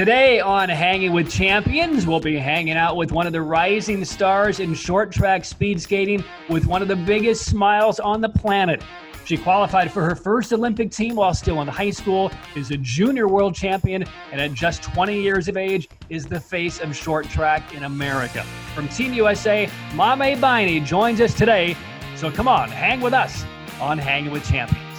Today on Hanging with Champions, we'll be hanging out with one of the rising stars in short track speed skating with one of the biggest smiles on the planet. She qualified for her first Olympic team while still in high school, is a junior world champion, and at just 20 years of age is the face of short track in America. From Team USA, Mame Biney joins us today. So come on, hang with us on Hanging with Champions.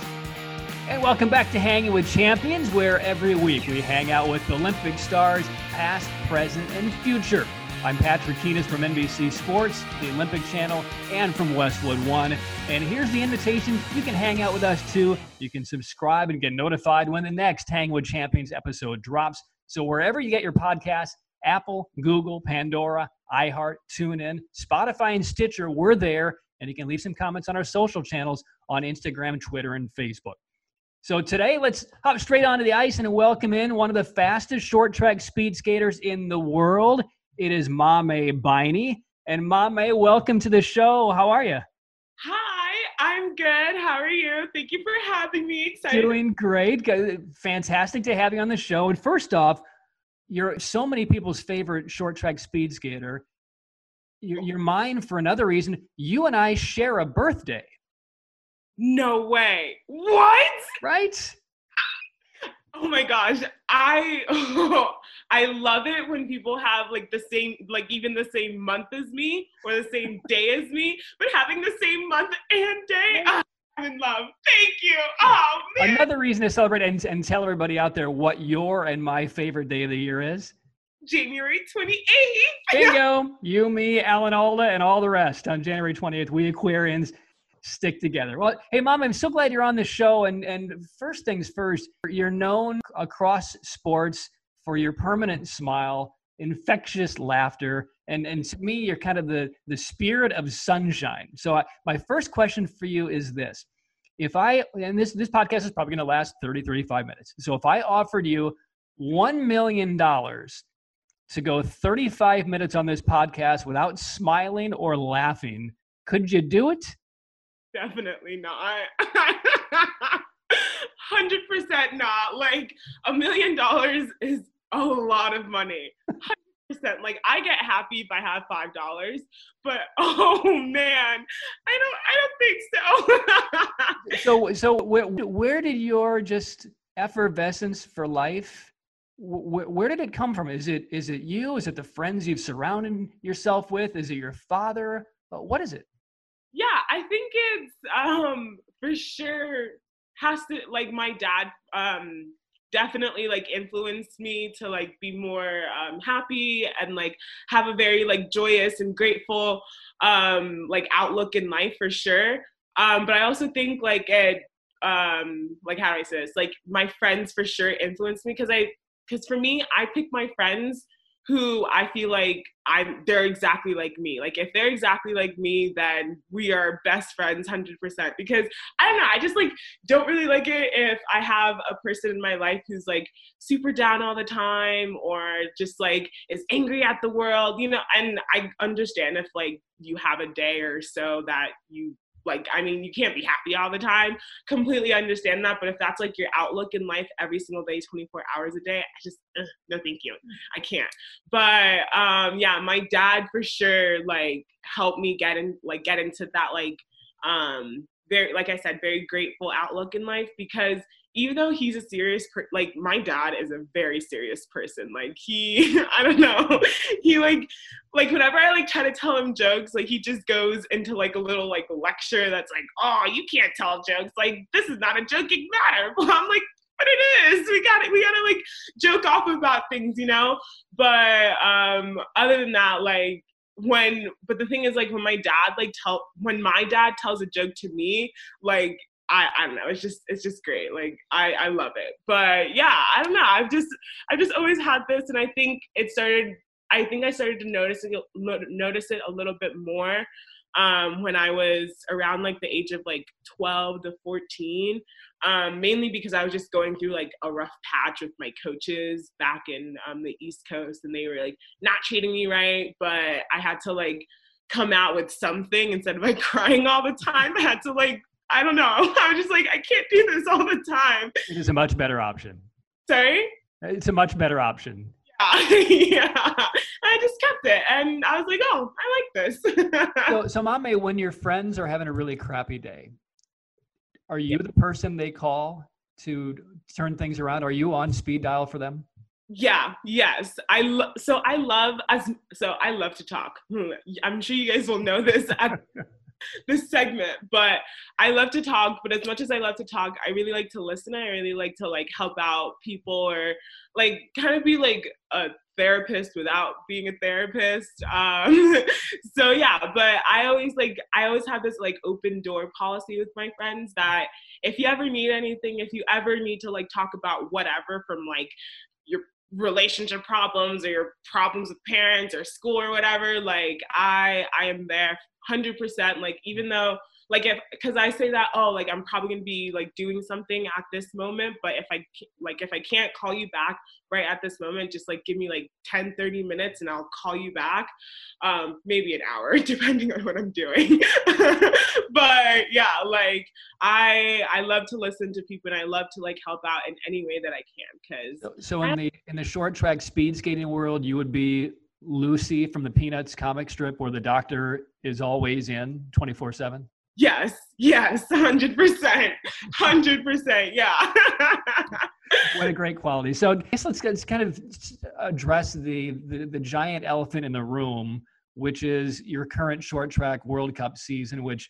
And welcome back to Hanging with Champions, where every week we hang out with Olympic stars, past, present, and future. I'm Patrick Keenis from NBC Sports, the Olympic Channel, and from Westwood One. And here's the invitation. You can hang out with us too. You can subscribe and get notified when the next Hang with Champions episode drops. So wherever you get your podcasts, Apple, Google, Pandora, iHeart, TuneIn, Spotify, and Stitcher, we're there. And you can leave some comments on our social channels on Instagram, Twitter, and Facebook. So today, let's hop straight onto the ice and welcome in one of the fastest short track speed skaters in the world. It is Mame Biney. And Mame, welcome to the show. How are you? Hi, I'm good. How are you? Thank you for having me. Excited. Doing great. Fantastic to have you on the show. And first off, you're so many people's favorite short track speed skater. You're, you're mine for another reason. You and I share a birthday. No way. What? Right? Oh my gosh. I oh, I love it when people have like the same like even the same month as me or the same day as me, but having the same month and day. Oh, I'm in love. Thank you. Oh man. Another reason to celebrate and, and tell everybody out there what your and my favorite day of the year is. January 28th. Bingo. you, me, Alan Alda, and all the rest on January 28th. We Aquarians stick together. Well, hey, mom, I'm so glad you're on the show. And and first things first, you're known across sports for your permanent smile, infectious laughter, and and to me, you're kind of the the spirit of sunshine. So I, my first question for you is this: If I and this this podcast is probably going to last 30 35 minutes. So if I offered you one million dollars to go 35 minutes on this podcast without smiling or laughing, could you do it? Definitely not. 100% not. Like a million dollars is a lot of money. 100%. Like I get happy if I have five dollars, but oh man, I don't. I don't think so. so, so where, where did your just effervescence for life? Where, where did it come from? Is it is it you? Is it the friends you've surrounded yourself with? Is it your father? What is it? Yeah, I think it's um for sure has to like my dad um definitely like influenced me to like be more um, happy and like have a very like joyous and grateful um like outlook in life for sure. Um but i also think like it um like how do i say this? Like my friends for sure influenced me because i because for me i pick my friends who I feel like I'm they're exactly like me. Like if they're exactly like me, then we are best friends 100% because I don't know, I just like don't really like it if I have a person in my life who's like super down all the time or just like is angry at the world, you know, and I understand if like you have a day or so that you like i mean you can't be happy all the time. Completely understand that but if that's like your outlook in life every single day 24 hours a day i just ugh, no thank you. I can't. But um yeah my dad for sure like helped me get in like get into that like um very like i said very grateful outlook in life because even though he's a serious per- like my dad is a very serious person. Like he i don't know. He like like whenever i like try to tell him jokes like he just goes into like a little like lecture that's like oh you can't tell jokes. Like this is not a joking matter. Well, i'm like but it is. We got it we gotta like joke off about things you know? But um other than that like when but the thing is like when my dad like tell when my dad tells a joke to me like I, I don't know. It's just it's just great. Like I, I love it. But yeah, I don't know. I've just I've just always had this, and I think it started. I think I started to notice it, notice it a little bit more um, when I was around like the age of like 12 to 14. Um, mainly because I was just going through like a rough patch with my coaches back in um, the East Coast, and they were like not treating me right. But I had to like come out with something instead of like crying all the time. I had to like I don't know. I was just like, I can't do this all the time. It is a much better option. Sorry? It's a much better option. Yeah. I just kept it, and I was like, "Oh, I like this." so, so, Mame, when your friends are having a really crappy day, are you the person they call to turn things around? Are you on speed dial for them? Yeah, yes. I lo- so I love as so I love to talk. Hmm, I'm sure you guys will know this this segment, but I love to talk, but as much as I love to talk, I really like to listen. I really like to like help out people or like kind of be like a therapist without being a therapist. Um, so yeah, but I always like I always have this like open door policy with my friends that if you ever need anything, if you ever need to like talk about whatever from like your relationship problems or your problems with parents or school or whatever, like I I am there 100% like even though like if because i say that oh like i'm probably gonna be like doing something at this moment but if i like if i can't call you back right at this moment just like give me like 10 30 minutes and i'll call you back um maybe an hour depending on what i'm doing but yeah like i i love to listen to people and i love to like help out in any way that i can because so, so in the in the short track speed skating world you would be Lucy from the Peanuts comic strip where the doctor is always in 24 7? Yes, yes, 100%. 100%. Yeah. what a great quality. So, I guess let's, let's kind of address the, the, the giant elephant in the room, which is your current short track World Cup season, which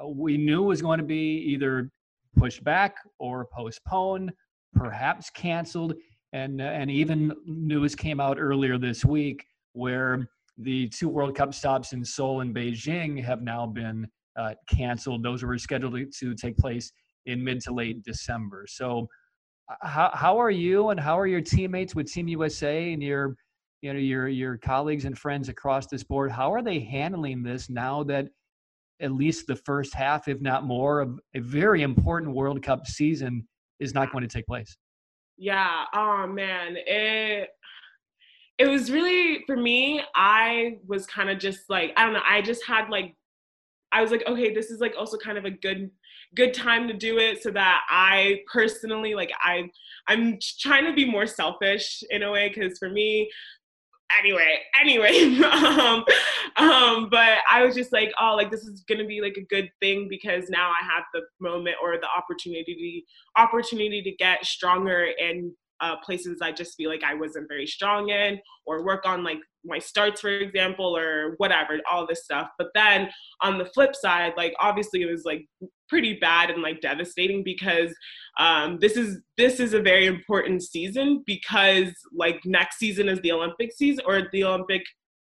uh, we knew was going to be either pushed back or postponed, perhaps canceled. And, and even news came out earlier this week where the two World Cup stops in Seoul and Beijing have now been uh, canceled. Those were scheduled to take place in mid to late December. So, uh, how how are you and how are your teammates with Team USA and your you know your your colleagues and friends across this board? How are they handling this now that at least the first half, if not more, of a very important World Cup season is not going to take place? Yeah. Oh man, it it was really for me i was kind of just like i don't know i just had like i was like okay this is like also kind of a good good time to do it so that i personally like i i'm trying to be more selfish in a way because for me anyway anyway um, um but i was just like oh like this is gonna be like a good thing because now i have the moment or the opportunity opportunity to get stronger and uh, places I just feel like I wasn't very strong in, or work on like my starts, for example, or whatever, all this stuff. But then on the flip side, like obviously it was like pretty bad and like devastating because um, this is this is a very important season because like next season is the Olympic season or the Olympic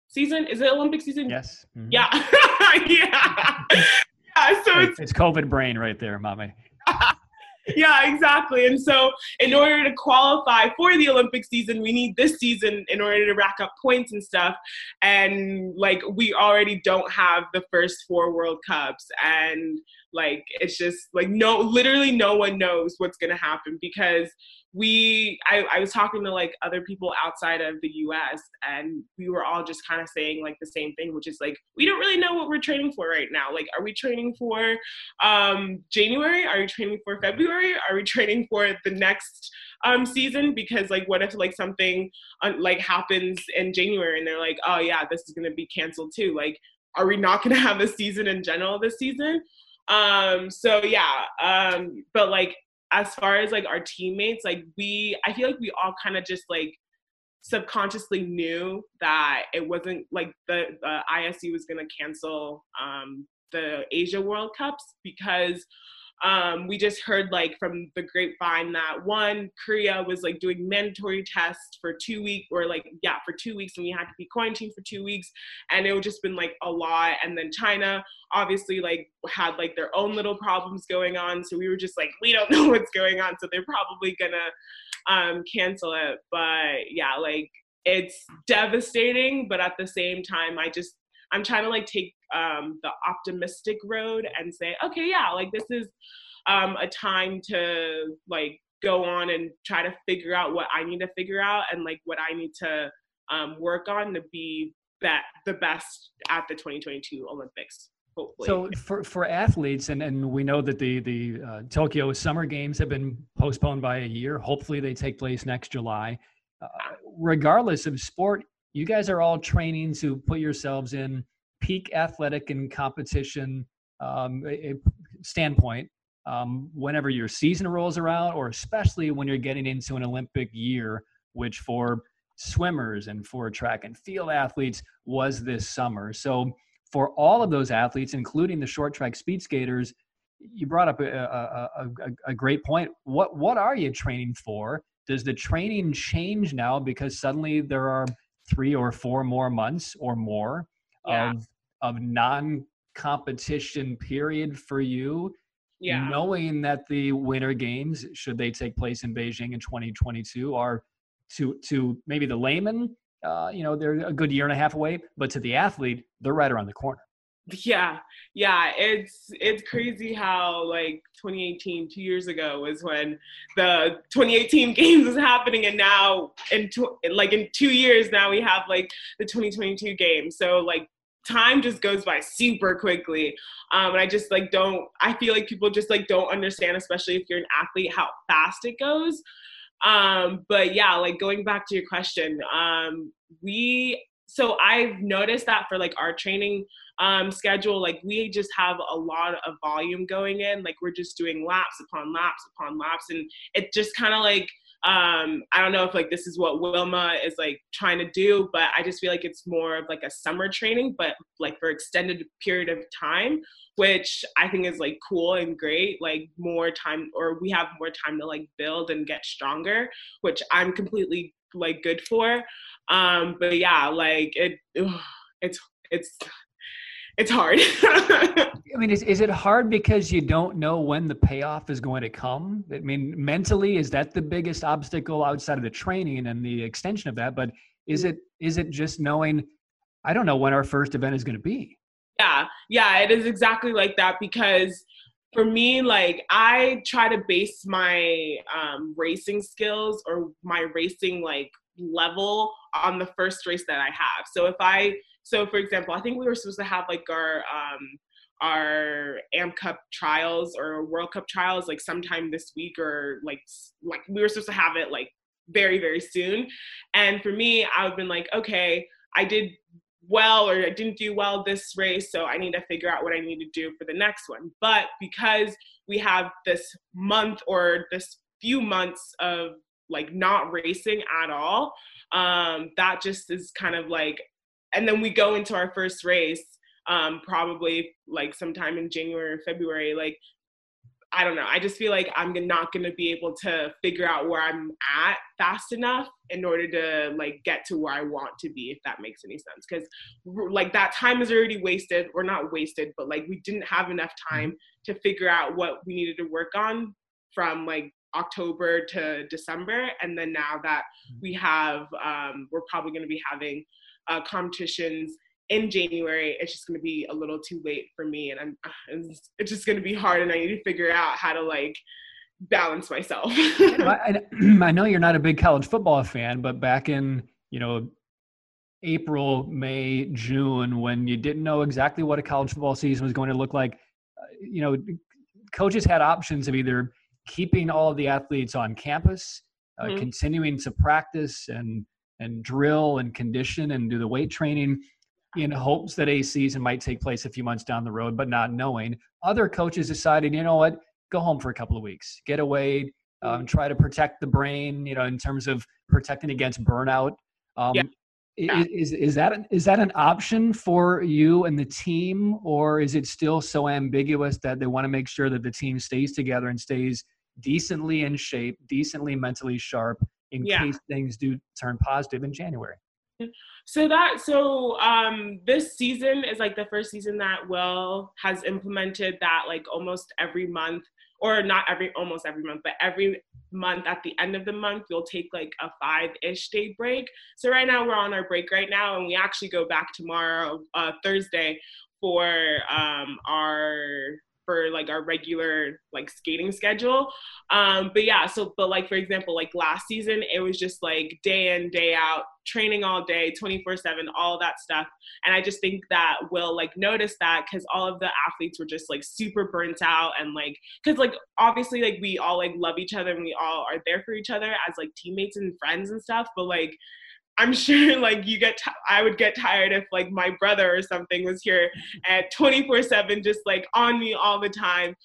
season. Is it Olympic season? Yes. Mm-hmm. Yeah. yeah. yeah. So it's, it's COVID brain right there, Mame. yeah, exactly. And so, in order to qualify for the Olympic season, we need this season in order to rack up points and stuff. And like, we already don't have the first four World Cups. And like, it's just like, no, literally, no one knows what's to happen because we I, I was talking to like other people outside of the us and we were all just kind of saying like the same thing which is like we don't really know what we're training for right now. Like are we training for um january? Are we training for february? Are we training for the next um season? Because like what if like something uh, like happens in january and they're like oh yeah this is to be canceled too. Like are we not to have a season in general this season um so yeah um but like as far as like our teammates, like we, I feel like we all kind of just like subconsciously knew that it wasn't like the, the ISU was to cancel um, the Asia World Cups because um, we just heard like from the grapevine that one korea was like doing mandatory tests for two weeks or like yeah for two weeks and we had to be quarantined for two weeks and it would just been like a lot and then china obviously like had like their own little problems going on so we were just like we don't know what's going on so they're probably gonna um, cancel it but yeah like it's devastating but at the same time i just I'm trying to like take um, the optimistic road and say, okay, yeah, like this is um, a time to like go on and try to figure out what I need to figure out and like what I need to um, work on to be be- the best at the 2022 Olympics. hopefully. So for, for athletes, and, and we know that the the uh, Tokyo Summer Games have been postponed by a year. Hopefully, they take place next July. Uh, regardless of sport, you guys are all training to put yourselves in peak athletic and competition um, a, standpoint um, whenever your season rolls around, or especially when you're getting into an Olympic year, which for swimmers and for track and field athletes was this summer. So for all of those athletes, including the short track speed skaters, you brought up a, a, a, a, great point. What what are you training for? Does the training change now because suddenly there are three or four more months or more yeah. of of non competition period for you? Yeah. Knowing that the winter games, should they take place in Beijing in 2022, are to to maybe the layman, uh, you know, they're a good year and a half away, but to the athlete, they're right around the corner. Yeah, yeah, it's it's crazy how like 2018, two years ago, was when the 2018 games was happening, and now in tw- like in two years now we have like the 2022 games. So like time just goes by super quickly um, and i just like don't i feel like people just like don't understand especially if you're an athlete how fast it goes um, but yeah, like going back to your question, um, we so I've noticed that for like our training um, schedule, like we just have a lot of volume going in. Like we're just doing laps upon laps upon laps, and it just kind of like um, I don't know if like this is what Wilma is like trying to do, but I just feel like it's more of like a summer training, but like for extended period of time, which I think is like cool and great. Like more time, or we have more time to like build and get stronger, which I'm completely like good for. Um, but yeah, like it, it's it's it's hard. I mean, is, is it hard because you don't know when the payoff is going to come? I mean, mentally, is that the biggest obstacle outside of the training and the extension of that? But is it is it just knowing I don't know when our first event is going to be? Yeah, yeah, it is exactly like that because for me, like I try to base my um, racing skills or my racing like level on the first race that I have. So if I so for example, I think we were supposed to have like our um, our Am Cup trials or World Cup trials like sometime this week or like like we were supposed to have it like very very soon. And for me, I've been like, okay, I did well or I didn't do well this race, so I need to figure out what I need to do for the next one. But because we have this month or this few months of like not racing at all, um, that just is kind of like and then we go into our first race um, probably like sometime in January or February. Like, I don't know. I just feel like I'm not going to be able to figure out where I'm at fast enough in order to like get to where I want to be, if that makes any sense. Because like that time is already wasted, or not wasted, but like we didn't have enough time to figure out what we needed to work on from like October to December, and then now that we have, um, we're probably going to be having uh, competitions in January, it's just going to be a little too late for me, and I'm it's, it's just going to be hard, and I need to figure out how to like balance myself. I, I know you're not a big college football fan, but back in you know April, May, June, when you didn't know exactly what a college football season was going to look like, uh, you know, coaches had options of either keeping all of the athletes on campus, uh, mm-hmm. continuing to practice and and drill and condition and do the weight training in hopes that a season might take place a few months down the road, but not knowing. Other coaches decided, you know what, go home for a couple of weeks, get away, um, try to protect the brain, you know, in terms of protecting against burnout. Um, yeah. Is, is that is that an option for you and the team, or is it still so ambiguous that they want to make sure that the team stays together and stays decently in shape, decently mentally sharp, in yeah. case things do turn positive in January. So that so um this season is like the first season that Will has implemented that like almost every month or not every almost every month but every month at the end of the month you'll take like a five-ish day break so right now we're on our break right now and we actually go back tomorrow uh, thursday for um, our for like our regular like skating schedule. Um, but yeah, so but like for example, like last season, it was just like day in day out training all day 24 7 all that stuff and i just think that will like notice that because all of the athletes were just like super burnt out and like because like obviously like we all like love each other and we all are there for each other as like teammates and friends and stuff but like I'm sure like you get t- I would get tired if like my brother or something was here at 24/7 just like on me all the time.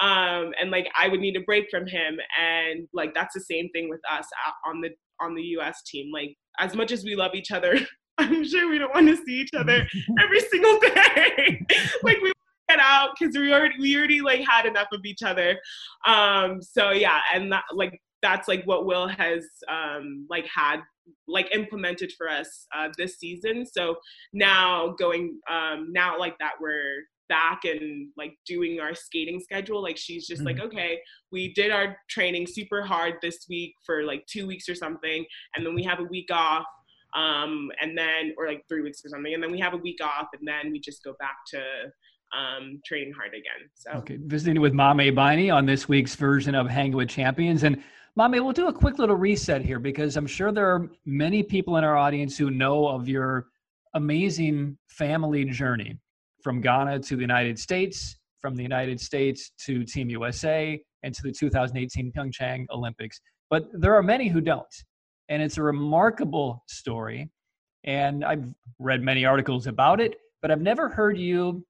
Um and like I would need a break from him. And like that's the same thing with us on the on the US team. Like as much as we love each other I'm sure we don't want to see each other every single day. Like we get out because we already we already like had enough of each other. Um so yeah and that like that's like what will has um like had like implemented for us uh, this season. So now going um, now like that we're back and like doing our skating schedule. Like she's just mm-hmm. like, okay, we did our training super hard this week for like two weeks or something, and then we have a week off. Um, and then, or like three weeks or something, and then we have a week off, and then we just go back to um, training hard again. So okay, visiting with Mame Biney on this week's version of Hanging with Champions, and Mame, we'll do a quick little reset here because I'm sure there are many people in our audience who know of your amazing family journey from Ghana to the United States, from the United States to Team USA, and to the 2018 Pyeongchang Olympics. But there are many who don't. And it's a remarkable story. And I've read many articles about it, but I've never heard you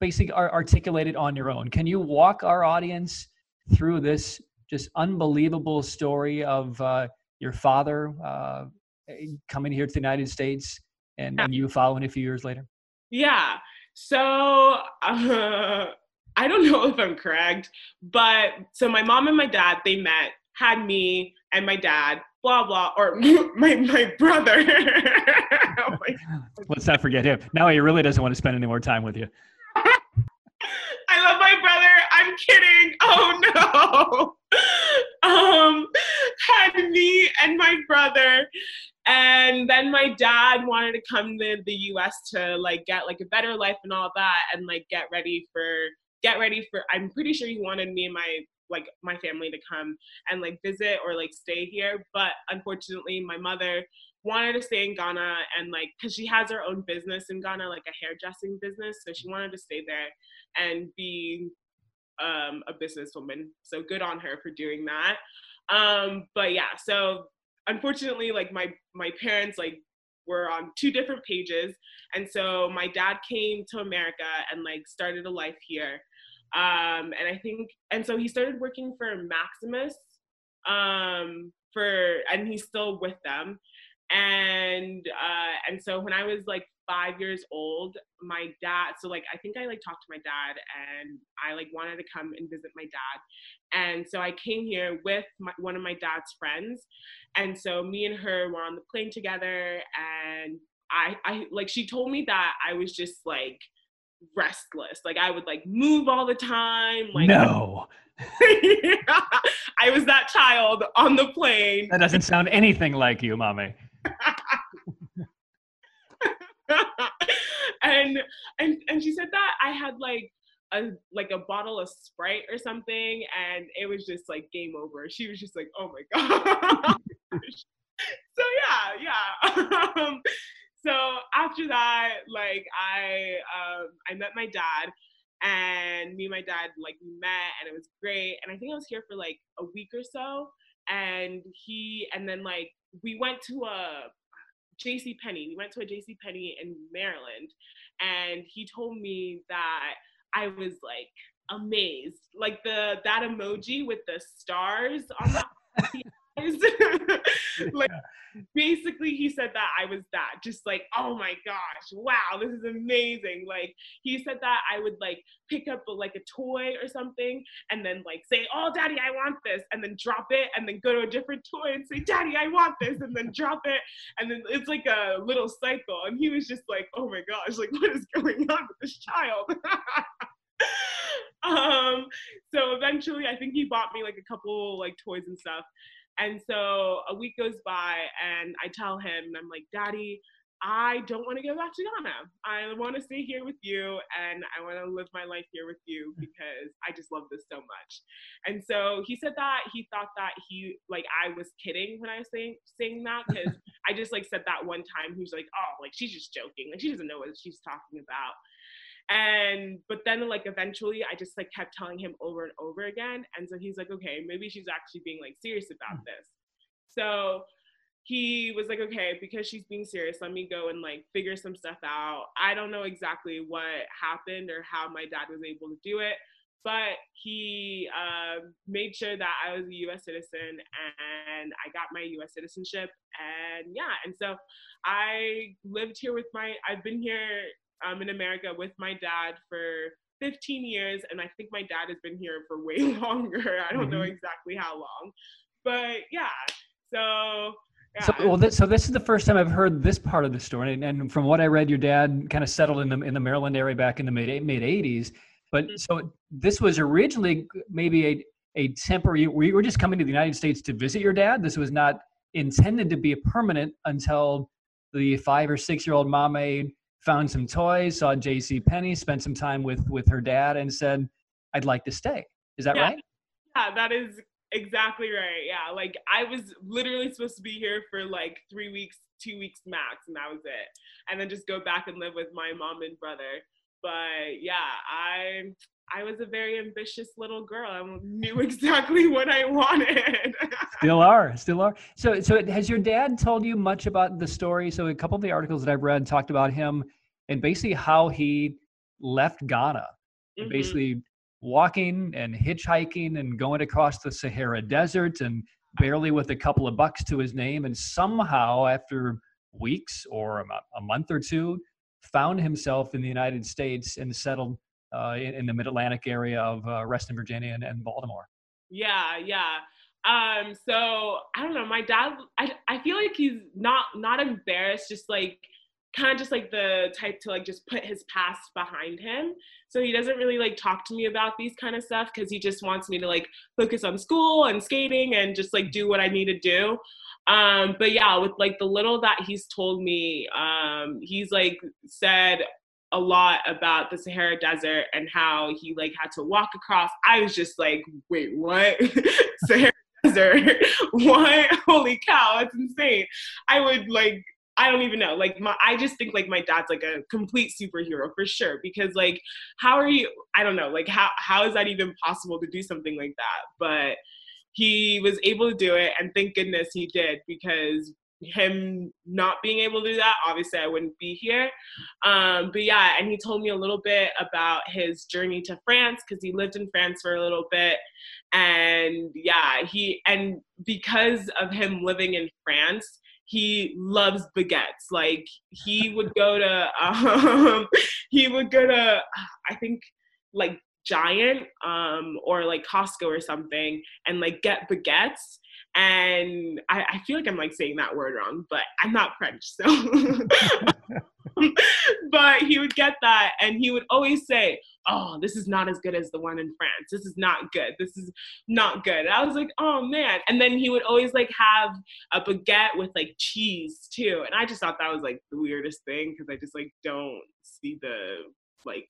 basically articulate it on your own. Can you walk our audience through this just unbelievable story of uh, your father uh, coming here to the United States and, and you following a few years later? Yeah. So uh, I don't know if I'm correct, but so my mom and my dad, they met, had me and my dad, blah, blah, or my, my brother. oh my Let's not forget him. Now he really doesn't want to spend any more time with you. I love my brother. I'm kidding. Oh no. Had me and my brother. And then my dad wanted to come to the US to like get like a better life and all that and like get ready for get ready for I'm pretty sure he wanted me and my like my family to come and like visit or like stay here. But unfortunately my mother wanted to stay in Ghana and like because she has her own business in Ghana, like a hairdressing business. So she wanted to stay there and be um, a businesswoman. So good on her for doing that. Um, but yeah, so unfortunately, like my my parents like were on two different pages, and so my dad came to America and like started a life here. Um, and I think, and so he started working for Maximus um, for, and he's still with them and uh, and so when I was like five years old, my dad. So like I think I like talked to my dad, and I like wanted to come and visit my dad, and so I came here with my, one of my dad's friends, and so me and her were on the plane together, and I I like she told me that I was just like restless, like I would like move all the time, like no. I was that child on the plane. That doesn't sound anything like you, Mame. and and and she said that I had like a like a bottle of Sprite or something, and it was just like game over. She was just like, "Oh my god." so yeah, yeah. um, so after that, like I um, I met my dad, and me and my dad like we met, and it was great. And I think I was here for like a week or so, and he and then like we went to a JC Penney. We went to a JC Penney in Maryland and he told me that I was like amazed. Like the that emoji with the stars on the like basically he said that I was that just like oh my gosh wow this is amazing. Like he said that I would like pick up a, like a toy or something and then like say oh daddy I want this and then drop it and then go to a different toy and say daddy I want this and then drop it. And then it's like a little cycle and he was just like oh my gosh like what is going on with this child? Um so eventually I think he bought me like a couple like toys and stuff and so a week goes by, and I tell him, and I'm like, Daddy, I don't want to go back to Ghana. I want to stay here with you and I want to live my life here with you mm. because I just love this so much. And so he said that he thought that he like I was kidding when I was saying saying that because I just like said that one time. He was like, "Oh, like she's just joking. Like she doesn't know what she's talking about." And but then like eventually I just like kept telling him over and over again. And so he's like, "Okay, maybe she's actually being like serious about mm. this." So he was like, okay, because she's being serious, let me go and like figure some stuff out. I don't know exactly what happened or how my dad was able to do it, but he uh, made sure that I was a US citizen and I got my US citizenship. And yeah, and so I lived here with my, I've been here um, in America with my dad for 15 years, and I think my dad has been here for way longer. I don't mm-hmm. know exactly how long, but yeah. So so well, this, so this is the first time I've heard this part of the story, and, and from what I read, your dad kind of settled in the in the Maryland area back in the mid mid '80s. But mm-hmm. so this was originally maybe a a temporary. We were just coming to the United States to visit your dad. This was not intended to be a permanent until the five or six year old mom found some toys, saw J.C. Penney, spent some time with with her dad, and said, "I'd like to stay." Is that yeah. right? Yeah, that is Exactly right. Yeah. Like I was literally supposed to be here for like three weeks, two weeks max, and that was it. And then just go back and live with my mom and brother. But yeah, I I was a very ambitious little girl. I knew exactly what I wanted. still are, still are. So so has your dad told you much about the story? So a couple of the articles that I've read talked about him and basically how he left Ghana. Mm-hmm. Basically walking and hitchhiking and going across the Sahara Desert and barely with a couple of bucks to his name. And somehow, after weeks or a, month or two, found himself in the United States and settled uh, in, in, the Mid Atlantic area of uh, Reston, Virginia, and, and Baltimore. Yeah, yeah. Um, so I don't know. My dad, I, I feel like he's not not embarrassed, just like kind of just like the type to like just put his past behind him. So he doesn't really like talk to me about these kind of stuff because he just wants me to like focus on school and skating and just like do what I need to do. Um, but yeah, with like the little that he's told me, um, he's like said a lot about the Sahara Desert and how he like had to walk across. I was just like, wait, what? Sahara Desert? what? Holy cow, that's insane. I would like I don't even know. Like my, I just think like my dad's like a complete superhero for sure. Because like, how are you? I don't know. Like how how is that even possible to do something like that? But he was able to do it, and thank goodness he did because him not being able to do that, obviously I wouldn't be here. Um, but yeah, and he told me a little bit about his journey to France because he lived in France for a little bit. And yeah, he and because of him living in France, he loves baguettes. Like he would go to um, he would go to I think like Giant um, or like Costco or something and like get baguettes. And I, I feel like I'm like saying that word wrong, but I'm not French, so but he would get that and he would always say, Oh, this is not as good as the one in France. This is not good. This is not good. And I was like, Oh man. And then he would always like have a baguette with like cheese too. And I just thought that was like the weirdest thing because I just like don't see the like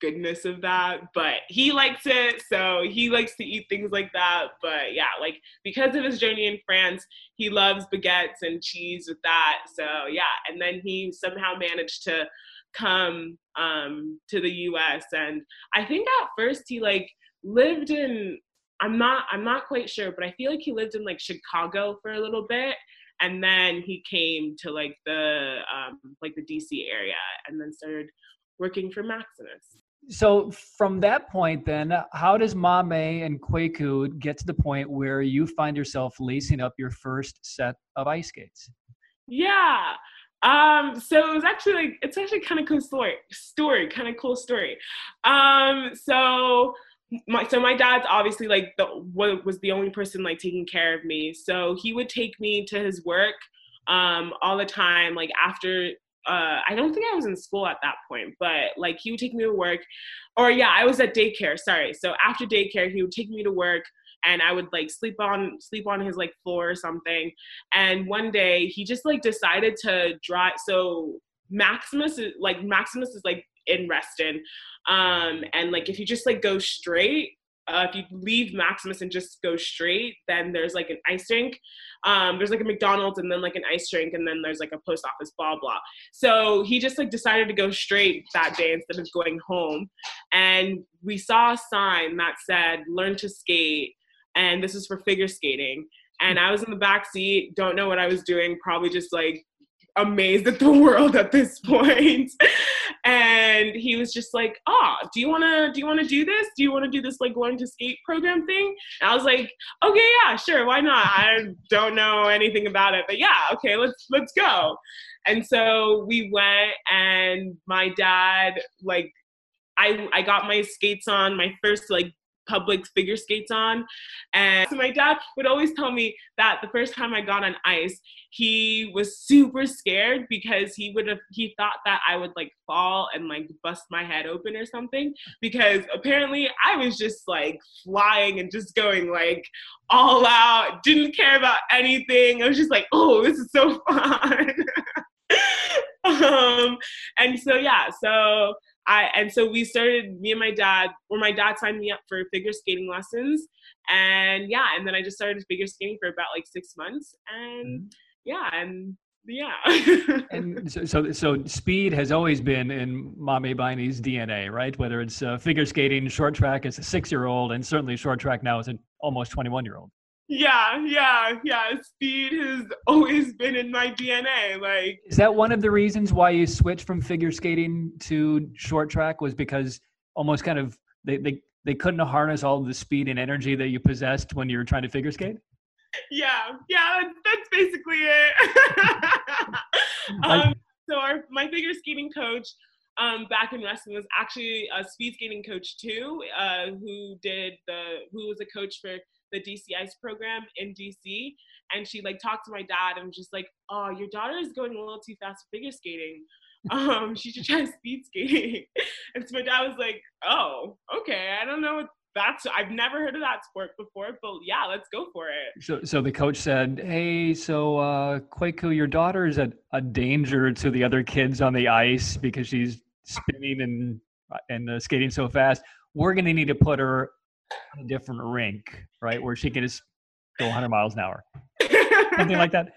goodness of that but he likes it so he likes to eat things like that but yeah like because of his journey in france he loves baguettes and cheese with that so yeah and then he somehow managed to come um to the us and i think at first he like lived in i'm not i'm not quite sure but i feel like he lived in like chicago for a little bit and then he came to like the um like the dc area and then started working for Maximus. So from that point, then, how does Mame and Kwaku get to the point where you find yourself lacing up your first set of ice skates? Yeah. Um, so it was actually like it's actually kind of cool story, story, kind of cool story. Um, so my so my dad's obviously like the was the only person like taking care of me. So he would take me to his work um all the time, like after uh, I don't think I was in school at that point, but like he would take me to work, or yeah, I was at daycare. Sorry. So after daycare, he would take me to work, and I would like sleep on sleep on his like floor or something. And one day he just like decided to drive. So Maximus is like Maximus is like in Reston, um, and like if you just like go straight, uh, if you leave Maximus and just go straight, then there's like an ice rink. Um, there's like a McDonald's and then like an ice rink and then there's like a post office, blah blah. So he just like decided to go straight that day instead of going home. And we saw a sign that said "Learn to skate," and this is for figure skating. And I was in the back seat, don't know what I was doing, probably just like amazed at the world at this point. And he was just like, "Oh, do you want to do you want to do this? Do you want to do this like learn to skate program thing?" And I was like, "Okay, yeah, sure, why not? I don't know anything about it, but yeah, okay, let's let's go." And so we went and my dad like I I got my skates on, my first like public figure skates on. And so my dad would always tell me that the first time I got on ice, he was super scared because he would have he thought that I would like fall and like bust my head open or something because apparently I was just like flying and just going like all out, didn't care about anything. I was just like, oh, this is so fun. um, and so yeah, so I and so we started me and my dad, or my dad signed me up for figure skating lessons, and yeah, and then I just started figure skating for about like six months, and mm-hmm. yeah, and yeah. and so, so, so speed has always been in Mame Biney's DNA, right? Whether it's uh, figure skating, short track as a six-year-old, and certainly short track now as an almost twenty-one-year-old yeah yeah yeah. Speed has always been in my dna like is that one of the reasons why you switched from figure skating to short track? Was because almost kind of they they, they couldn't harness all the speed and energy that you possessed when you were trying to figure skate? Yeah yeah that's, that's basically it. Um, so our my figure skating coach um, back in Reston was actually a speed skating coach too, uh, who did the who was a coach for the DC Ice program in DC. And she like talked to my dad and just like, oh, your daughter is going a little too fast figure skating. Um, she should try speed skating. and so my dad was like, oh, okay, I don't know that's I've never heard of that sport before, but yeah, let's go for it. So so the coach said, Hey, so uh Kwaku, your daughter is a, a danger to the other kids on the ice because she's spinning and and uh, skating so fast. We're gonna need to put her a different rink, right, where she can just go 100 miles an hour, something like that.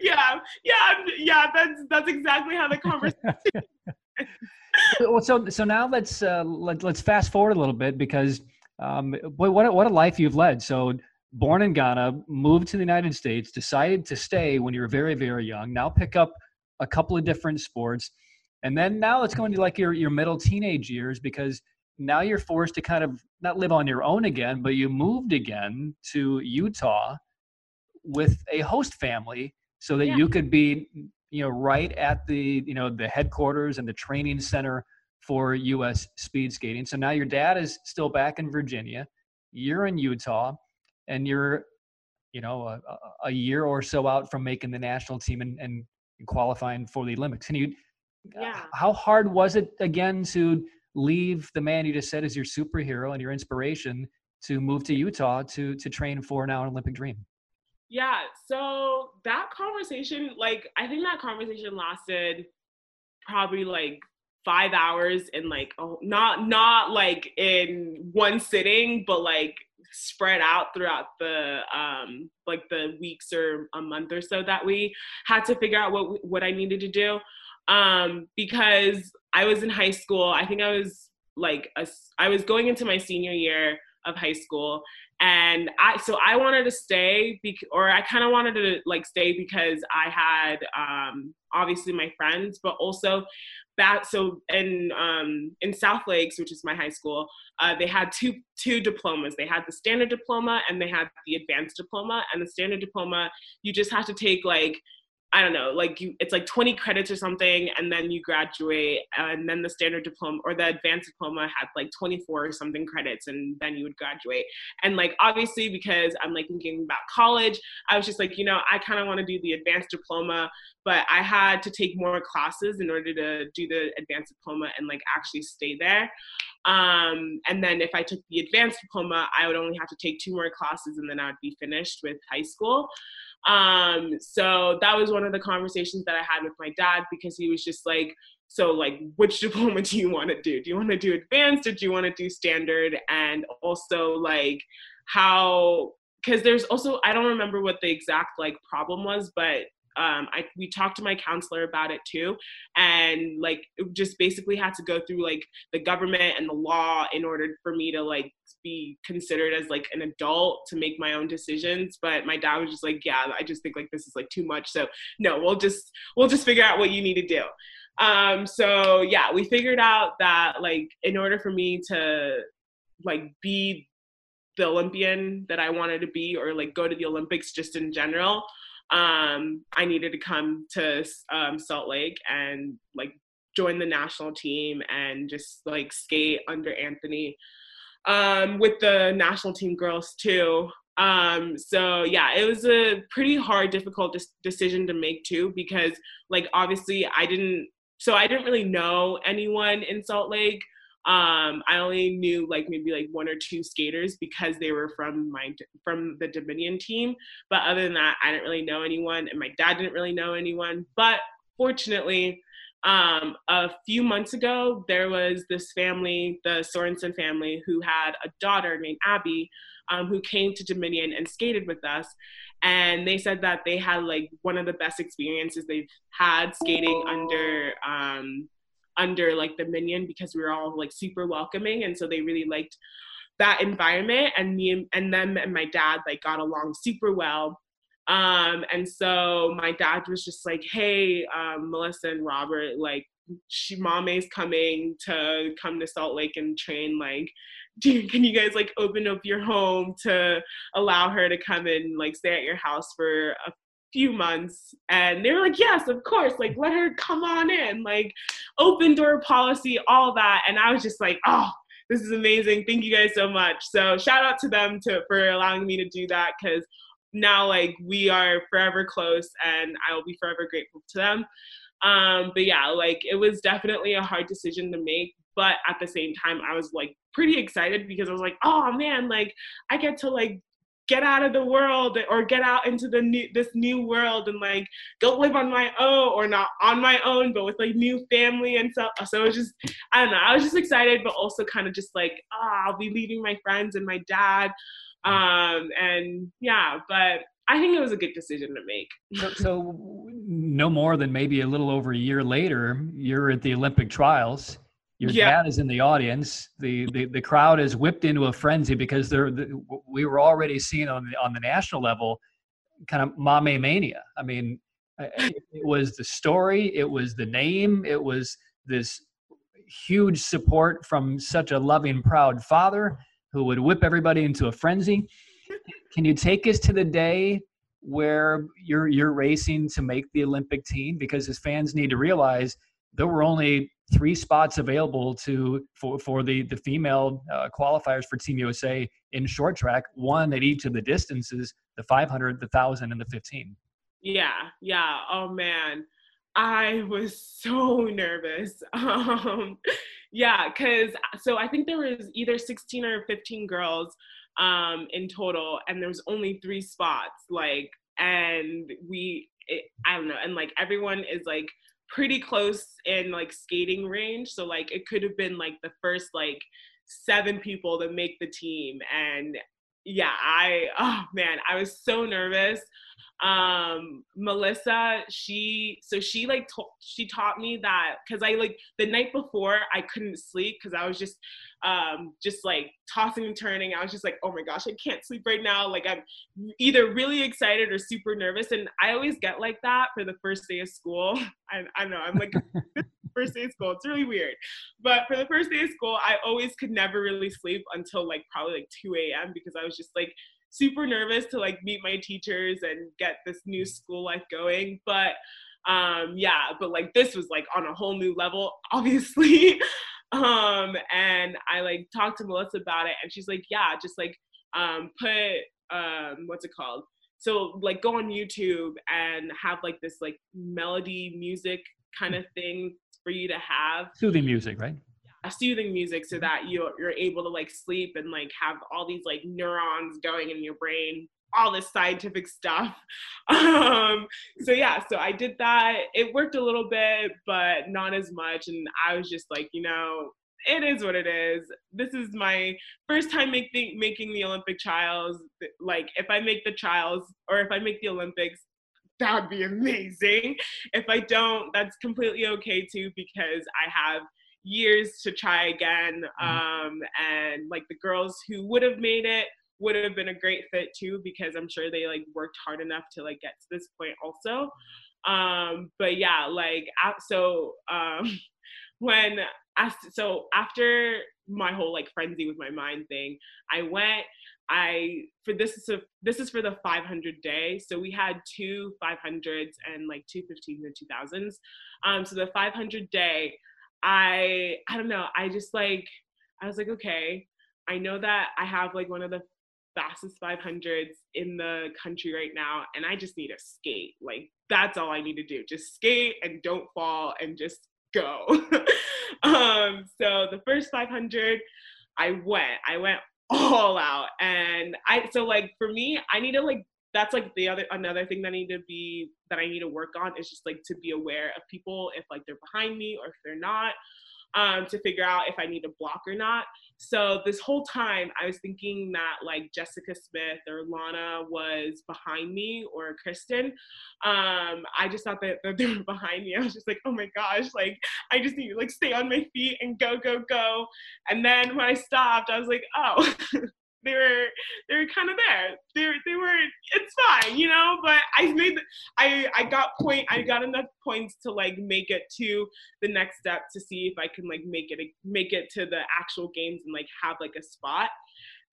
Yeah, yeah, yeah. That's that's exactly how the conversation. well, so so now let's uh, let, let's fast forward a little bit because um, what what a, what a life you've led. So born in Ghana, moved to the United States, decided to stay when you were very very young. Now pick up a couple of different sports, and then now let's go into like your your middle teenage years because now you're forced to kind of not live on your own again, but you moved again to Utah with a host family so that yeah. you could be you know right at the you know the headquarters and the training center for US speed skating. So now your dad is still back in Virginia, you're in Utah and you're you know a, a year or so out from making the national team and, and qualifying for the Olympics. Can you yeah. how hard was it again to leave the man you just said is your superhero and your inspiration to move to Utah to to train for now an Olympic dream? Yeah, so that conversation, like I think that conversation lasted probably like five hours in like oh, not not like in one sitting, but like spread out throughout the um like the weeks or a month or so that we had to figure out what what I needed to do um, because I was in high school. I think I was like a, I was going into my senior year of high school, and I so I wanted to stay, bec- or I kind of wanted to like stay because I had um, obviously my friends, but also that so in um, in South Lakes, which is my high school, uh, they had two two diplomas. They had the standard diploma and they had the advanced diploma. And the standard diploma, you just have to take like I don't know, like you, it's like 20 credits or something, and then you graduate, and then the standard diploma or the advanced diploma had like 24 or something credits, and then you would graduate. And like obviously, because I'm like thinking about college, I was just like, you know, I kind of want to do the advanced diploma, but I had to take more classes in order to do the advanced diploma and like actually stay there. Um, and then if I took the advanced diploma, I would only have to take two more classes, and then I would be finished with high school. Um, so that was one of the conversations that I had with my dad because he was just like, so like which diploma do you want to do? Do you want to do advanced or do you want to do standard? And also like how because there's also I don't remember what the exact like problem was, but um, I we talked to my counselor about it too, and like just basically had to go through like the government and the law in order for me to like be considered as like an adult to make my own decisions. But my dad was just like, yeah, I just think like this is like too much. So no, we'll just we'll just figure out what you need to do. Um, so yeah, we figured out that like in order for me to like be the Olympian that I wanted to be or like go to the Olympics just in general, um, I needed to come to um, Salt Lake and like join the national team and just like skate under Anthony um, with the national team girls too. Um, so yeah, it was a pretty hard, difficult des- decision to make too because like obviously I didn't, so I didn't really know anyone in Salt Lake um i only knew like maybe like one or two skaters because they were from my from the dominion team. But other than that i didn't really know anyone and my dad didn't really know anyone. But fortunately um a few months ago there was this family the sorensen family who had a daughter named abby um, who came to dominion and skated with us. And they said that they had like one of the best experiences they've had skating under um under like Dominion because we were all like super welcoming and so they really liked that environment and me and them and my dad like got along super well. Um and so my dad was just like hey um, melissa and robert like she is coming to come to salt lake and train like can you guys like open up your home to allow her to come and like stay at your house for a few months and they were like yes of course like let her come on in like open door policy all that and i was just like oh this is amazing thank you guys so much. So shout out to them to for allowing me to do that because now like we are forever close and i will be forever grateful to them. Um but yeah like it was definitely a hard decision to make but at the same time i was like pretty excited because i was like oh man like i get to like get out of the world or get out into the new this new world and like go live on my own or not on my own but with like new family and stuff. So it was just i don't know i was just excited but also kind of just like ah oh, i'll be leaving my friends and my dad. Um and yeah but I think it was a good decision to make. so, so, no more than maybe a little over a year later, you're at the Olympic trials your yeah. dad is in the audience. The, the the crowd is whipped into a frenzy because they're the, we were already seeing on the on the national level kind of mame mania. I mean, it was the story, it was the name, it was this huge support from such a loving, proud father who would whip everybody into a frenzy. Can you take us to the day where you're you're racing to make the Olympic team? Because as fans need to realize there were only three spots available to for, for the the female uh, qualifiers for Team USA in short track, one at each of the distances, the 500, the 1000 and the 15. Yeah, yeah. Oh man. I was so nervous. Um, yeah, cuz so I think there was either 16 or 15 girls um, in total and there was only 3 spots like and we it, I don't know and like everyone is like pretty close in like skating range. So like it could have been like the first like seven people to make the team. And yeah, I oh man, I was so nervous um melissa she so she like to, she taught me that because i like the night before i couldn't sleep because i was just um just like tossing and turning. I was just like oh my gosh i can't sleep right now. Like i'm either really excited or super nervous and i always get like that for the first day of school. I, I know i'm like first day of school. It's really weird. But for the first day of school i always could never really sleep until like probably like 2 a.m because i was just like super nervous to like meet my teachers and get this new school life going. But um, yeah, but like this was like on a whole new level, obviously. um, and I like talked to Melissa about it, and she's like, yeah, just like um, put um, what's it called? So like go on YouTube and have like this like melody music kind of thing for you to have soothing music, right? Soothing music so that you're you're able to like sleep and like have all these like neurons going in your brain all this scientific stuff. Um, so yeah, so I did that. It worked a little bit, but not as much. And I was just like, you know, it is what it is. This is my first time making making the Olympic trials. Like, if I make the trials or if I make the Olympics, that'd be amazing. If I don't, that's completely okay too because I have years to try again. Mm-hmm. Um, and like the girls who would have made it would have been a great fit too because I'm sure they like worked hard enough to like get to this point also. Um, but yeah, like so um, when so after my whole like frenzy with my mind thing, I went. I for this is a, this is for the 500 day. So we had two 500s and like two 15s and 2000s. Um, so the 500 day, I I don't know. I just like I was like okay. I know that I have like one of the fastest 500s in the country right now and i just need to skate like that's all i need to do just skate and don't fall and just go um so the first 500 i went i went all out and i so like for me i need to like that's like the other another thing that I need to be that I need to work on is just like to be aware of people if like they're behind me or if they're not um, to figure out if I need to block or not. So this whole time I was thinking that like Jessica Smith or Lana was behind me or Kristen. Um, I just thought that, that they were behind me. I was just like, oh my gosh, like I just need to like stay on my feet and go, go, go. And then when I stopped, I was like, oh, they were they were kind of there. They they were it's fine, you know. But I made I I got point I got enough points to like make it to the next step to see if I can like make it make it to the actual games and like have like a spot.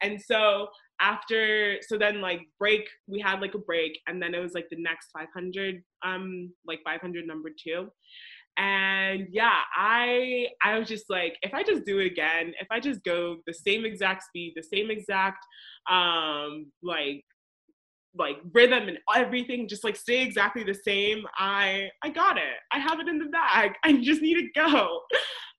And so after so then like break we had like a break and then it was like the next 500 um like 500 number 2 and yeah i i was just like if i just do it again if i just go the same exact speed the same exact um like like rhythm and everything just like stay exactly the same i i got it. I have it in the bag. I just need to go.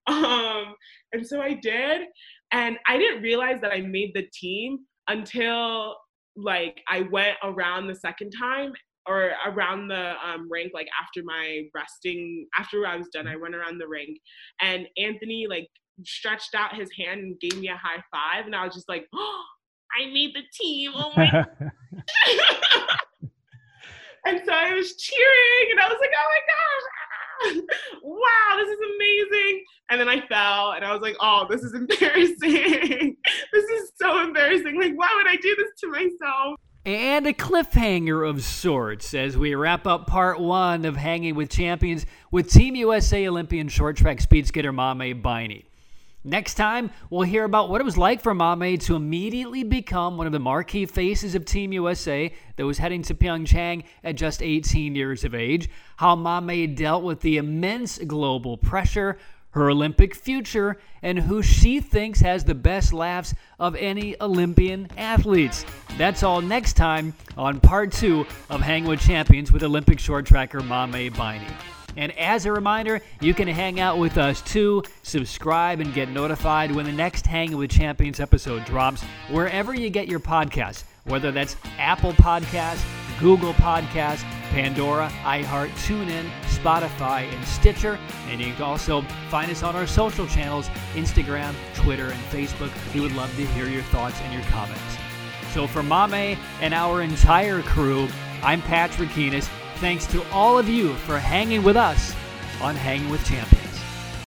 Um and so i did. And i didn't realize that i made the team until like i went around the second time or around the um, rink, like after my resting, after I was done, I went around the rink, and Anthony like stretched out his hand and gave me a high five, and I was just like, oh, I made the team. Oh my. and so I was cheering, and I was like, oh my gosh. wow, this is amazing. And then I fell and I was like, oh, this is embarrassing. this is so embarrassing. Like, why would I do this to myself? And a cliffhanger of sorts as we wrap up part one of Hanging with Champions with Team USA Olympian short track speed skater Mame Biney. Next time, we'll hear about what it was like for Mame to immediately become one of the marquee faces of Team USA that was heading to Pyeongchang at just 18 years of age, how Mame dealt with the immense global pressure, her Olympic future, and who she thinks has the best laughs of any Olympian athletes. That's all next time on part two of Hang with Champions with Olympic short tracker Mame Biney. And as a reminder, you can hang out with us too. Subscribe and get notified when the next Hang with Champions episode drops, wherever you get your podcasts, whether that's Apple Podcasts, Google Podcasts, Pandora, iHeart, TuneIn, Spotify, and Stitcher. And you can also find us on our social channels Instagram, Twitter, and Facebook. We would love to hear your thoughts and your comments. So for Mame and our entire crew, I'm Patrick Keenis. Thanks to all of you for hanging with us on Hanging with Champions.